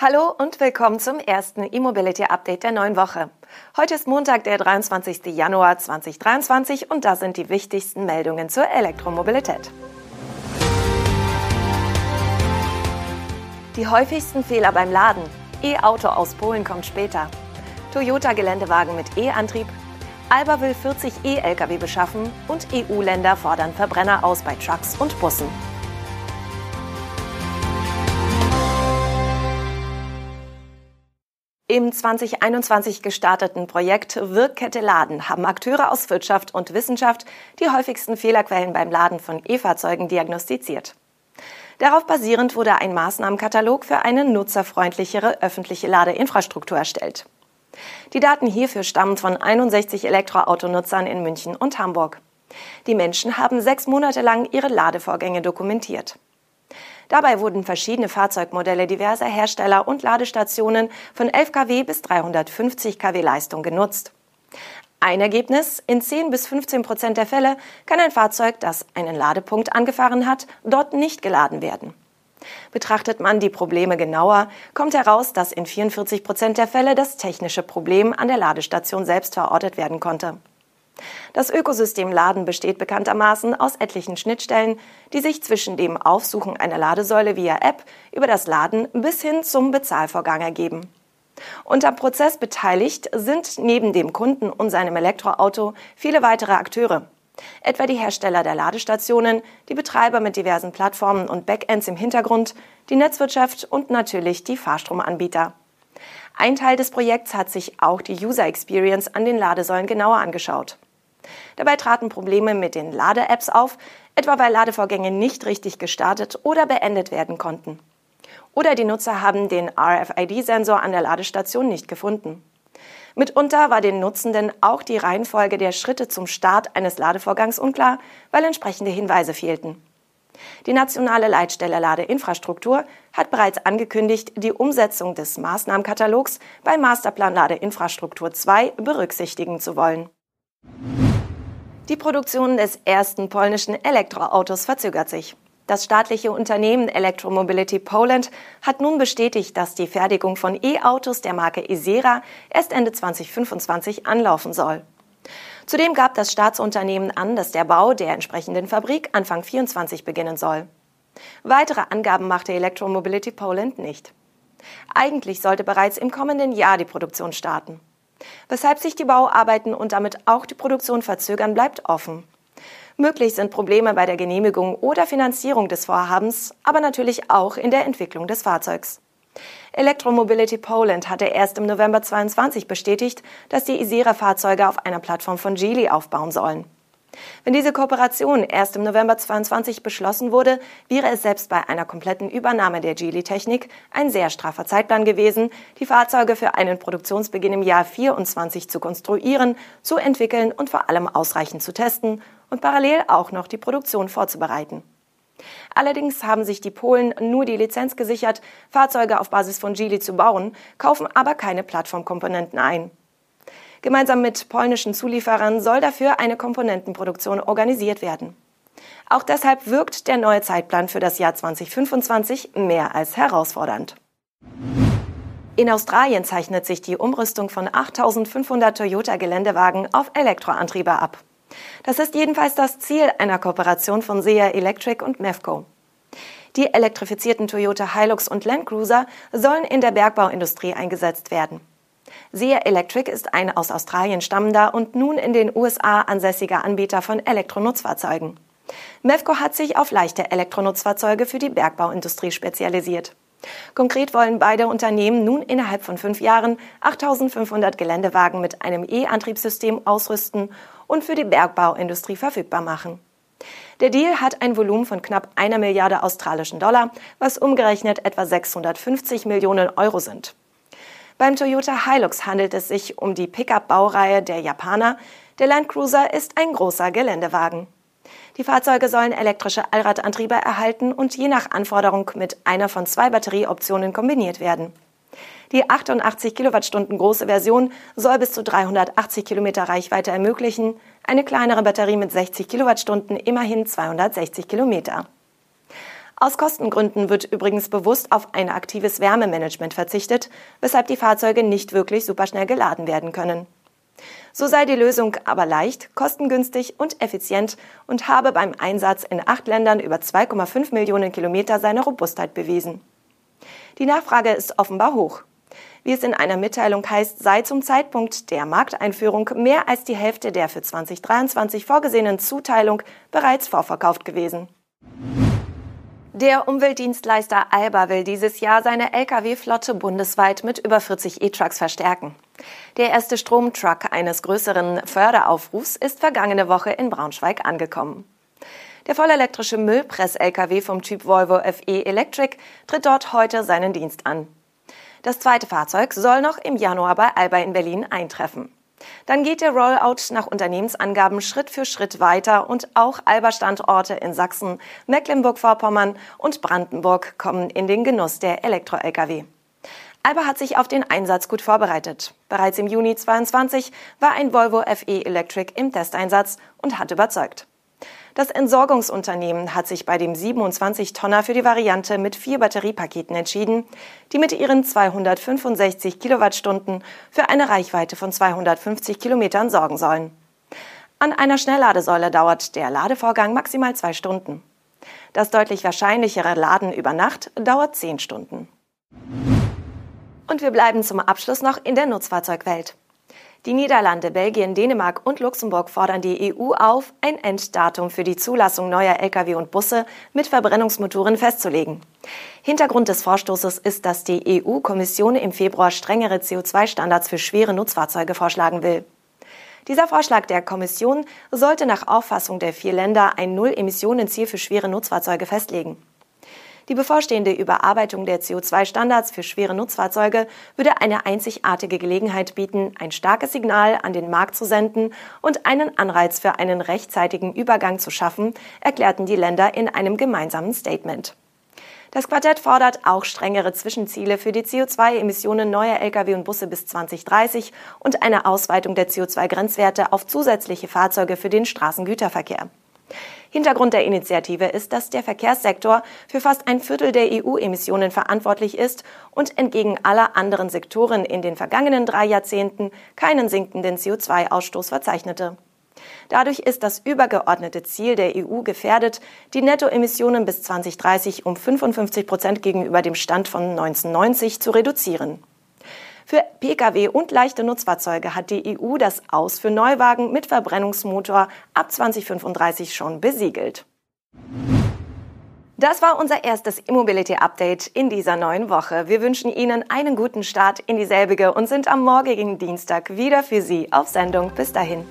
Hallo und willkommen zum ersten E-Mobility Update der neuen Woche. Heute ist Montag, der 23. Januar 2023 und da sind die wichtigsten Meldungen zur Elektromobilität. Die häufigsten Fehler beim Laden. E-Auto aus Polen kommt später. Toyota Geländewagen mit E-Antrieb. Alba will 40 E-Lkw beschaffen und EU-Länder fordern Verbrenner aus bei Trucks und Bussen. Im 2021 gestarteten Projekt Wirkkette Laden haben Akteure aus Wirtschaft und Wissenschaft die häufigsten Fehlerquellen beim Laden von E-Fahrzeugen diagnostiziert. Darauf basierend wurde ein Maßnahmenkatalog für eine nutzerfreundlichere öffentliche Ladeinfrastruktur erstellt. Die Daten hierfür stammen von 61 Elektroautonutzern in München und Hamburg. Die Menschen haben sechs Monate lang ihre Ladevorgänge dokumentiert. Dabei wurden verschiedene Fahrzeugmodelle diverser Hersteller und Ladestationen von 11 kW bis 350 kW Leistung genutzt. Ein Ergebnis, in 10 bis 15 Prozent der Fälle kann ein Fahrzeug, das einen Ladepunkt angefahren hat, dort nicht geladen werden. Betrachtet man die Probleme genauer, kommt heraus, dass in 44 Prozent der Fälle das technische Problem an der Ladestation selbst verortet werden konnte. Das Ökosystem Laden besteht bekanntermaßen aus etlichen Schnittstellen, die sich zwischen dem Aufsuchen einer Ladesäule via App über das Laden bis hin zum Bezahlvorgang ergeben. Am Prozess beteiligt sind neben dem Kunden und seinem Elektroauto viele weitere Akteure, etwa die Hersteller der Ladestationen, die Betreiber mit diversen Plattformen und Backends im Hintergrund, die Netzwirtschaft und natürlich die Fahrstromanbieter. Ein Teil des Projekts hat sich auch die User Experience an den Ladesäulen genauer angeschaut. Dabei traten Probleme mit den Lade-Apps auf, etwa weil Ladevorgänge nicht richtig gestartet oder beendet werden konnten. Oder die Nutzer haben den RFID-Sensor an der Ladestation nicht gefunden. Mitunter war den Nutzenden auch die Reihenfolge der Schritte zum Start eines Ladevorgangs unklar, weil entsprechende Hinweise fehlten. Die nationale Leitstelle Ladeinfrastruktur hat bereits angekündigt, die Umsetzung des Maßnahmenkatalogs beim Masterplan Ladeinfrastruktur 2 berücksichtigen zu wollen. Die Produktion des ersten polnischen Elektroautos verzögert sich. Das staatliche Unternehmen Electromobility Poland hat nun bestätigt, dass die Fertigung von E-Autos der Marke Isera erst Ende 2025 anlaufen soll. Zudem gab das Staatsunternehmen an, dass der Bau der entsprechenden Fabrik Anfang 2024 beginnen soll. Weitere Angaben machte Electromobility Poland nicht. Eigentlich sollte bereits im kommenden Jahr die Produktion starten. Weshalb sich die Bauarbeiten und damit auch die Produktion verzögern, bleibt offen. Möglich sind Probleme bei der Genehmigung oder Finanzierung des Vorhabens, aber natürlich auch in der Entwicklung des Fahrzeugs. Electromobility Poland hatte erst im November 22 bestätigt, dass die Isera-Fahrzeuge auf einer Plattform von Geely aufbauen sollen. Wenn diese Kooperation erst im November 22 beschlossen wurde, wäre es selbst bei einer kompletten Übernahme der Geely-Technik ein sehr straffer Zeitplan gewesen, die Fahrzeuge für einen Produktionsbeginn im Jahr 24 zu konstruieren, zu entwickeln und vor allem ausreichend zu testen und parallel auch noch die Produktion vorzubereiten. Allerdings haben sich die Polen nur die Lizenz gesichert, Fahrzeuge auf Basis von Geely zu bauen, kaufen aber keine Plattformkomponenten ein. Gemeinsam mit polnischen Zulieferern soll dafür eine Komponentenproduktion organisiert werden. Auch deshalb wirkt der neue Zeitplan für das Jahr 2025 mehr als herausfordernd. In Australien zeichnet sich die Umrüstung von 8500 Toyota-Geländewagen auf Elektroantriebe ab. Das ist jedenfalls das Ziel einer Kooperation von SEA Electric und MEFCO. Die elektrifizierten Toyota Hilux und Land Cruiser sollen in der Bergbauindustrie eingesetzt werden. SEA Electric ist ein aus Australien stammender und nun in den USA ansässiger Anbieter von Elektronutzfahrzeugen. MEFCO hat sich auf leichte Elektronutzfahrzeuge für die Bergbauindustrie spezialisiert. Konkret wollen beide Unternehmen nun innerhalb von fünf Jahren 8500 Geländewagen mit einem E-Antriebssystem ausrüsten und für die Bergbauindustrie verfügbar machen. Der Deal hat ein Volumen von knapp einer Milliarde australischen Dollar, was umgerechnet etwa 650 Millionen Euro sind. Beim Toyota Hilux handelt es sich um die Pickup-Baureihe der Japaner. Der Land Cruiser ist ein großer Geländewagen. Die Fahrzeuge sollen elektrische Allradantriebe erhalten und je nach Anforderung mit einer von zwei Batterieoptionen kombiniert werden. Die 88 Kilowattstunden große Version soll bis zu 380 Kilometer Reichweite ermöglichen, eine kleinere Batterie mit 60 Kilowattstunden immerhin 260 Kilometer. Aus Kostengründen wird übrigens bewusst auf ein aktives Wärmemanagement verzichtet, weshalb die Fahrzeuge nicht wirklich superschnell geladen werden können. So sei die Lösung aber leicht, kostengünstig und effizient und habe beim Einsatz in acht Ländern über 2,5 Millionen Kilometer seine Robustheit bewiesen. Die Nachfrage ist offenbar hoch. Wie es in einer Mitteilung heißt, sei zum Zeitpunkt der Markteinführung mehr als die Hälfte der für 2023 vorgesehenen Zuteilung bereits vorverkauft gewesen. Der Umweltdienstleister Alba will dieses Jahr seine Lkw-Flotte bundesweit mit über 40 E-Trucks verstärken. Der erste Stromtruck eines größeren Förderaufrufs ist vergangene Woche in Braunschweig angekommen. Der vollelektrische Müllpress-Lkw vom Typ Volvo FE Electric tritt dort heute seinen Dienst an. Das zweite Fahrzeug soll noch im Januar bei Alba in Berlin eintreffen. Dann geht der Rollout nach Unternehmensangaben Schritt für Schritt weiter und auch Alba-Standorte in Sachsen, Mecklenburg-Vorpommern und Brandenburg kommen in den Genuss der Elektro-Lkw. Alba hat sich auf den Einsatz gut vorbereitet. Bereits im Juni 22 war ein Volvo FE Electric im Testeinsatz und hat überzeugt. Das Entsorgungsunternehmen hat sich bei dem 27-Tonner für die Variante mit vier Batteriepaketen entschieden, die mit ihren 265 Kilowattstunden für eine Reichweite von 250 Kilometern sorgen sollen. An einer Schnellladesäule dauert der Ladevorgang maximal zwei Stunden. Das deutlich wahrscheinlichere Laden über Nacht dauert zehn Stunden. Und wir bleiben zum Abschluss noch in der Nutzfahrzeugwelt. Die Niederlande, Belgien, Dänemark und Luxemburg fordern die EU auf, ein Enddatum für die Zulassung neuer Lkw und Busse mit Verbrennungsmotoren festzulegen. Hintergrund des Vorstoßes ist, dass die EU-Kommission im Februar strengere CO2-Standards für schwere Nutzfahrzeuge vorschlagen will. Dieser Vorschlag der Kommission sollte nach Auffassung der vier Länder ein Null-Emissionen-Ziel für schwere Nutzfahrzeuge festlegen. Die bevorstehende Überarbeitung der CO2-Standards für schwere Nutzfahrzeuge würde eine einzigartige Gelegenheit bieten, ein starkes Signal an den Markt zu senden und einen Anreiz für einen rechtzeitigen Übergang zu schaffen, erklärten die Länder in einem gemeinsamen Statement. Das Quartett fordert auch strengere Zwischenziele für die CO2-Emissionen neuer Lkw und Busse bis 2030 und eine Ausweitung der CO2-Grenzwerte auf zusätzliche Fahrzeuge für den Straßengüterverkehr. Hintergrund der Initiative ist, dass der Verkehrssektor für fast ein Viertel der EU-Emissionen verantwortlich ist und entgegen aller anderen Sektoren in den vergangenen drei Jahrzehnten keinen sinkenden CO2-Ausstoß verzeichnete. Dadurch ist das übergeordnete Ziel der EU gefährdet, die Nettoemissionen bis 2030 um 55 Prozent gegenüber dem Stand von 1990 zu reduzieren. Für Pkw und leichte Nutzfahrzeuge hat die EU das Aus für Neuwagen mit Verbrennungsmotor ab 2035 schon besiegelt. Das war unser erstes E-Mobility-Update in dieser neuen Woche. Wir wünschen Ihnen einen guten Start in dieselbige und sind am morgigen Dienstag wieder für Sie auf Sendung. Bis dahin.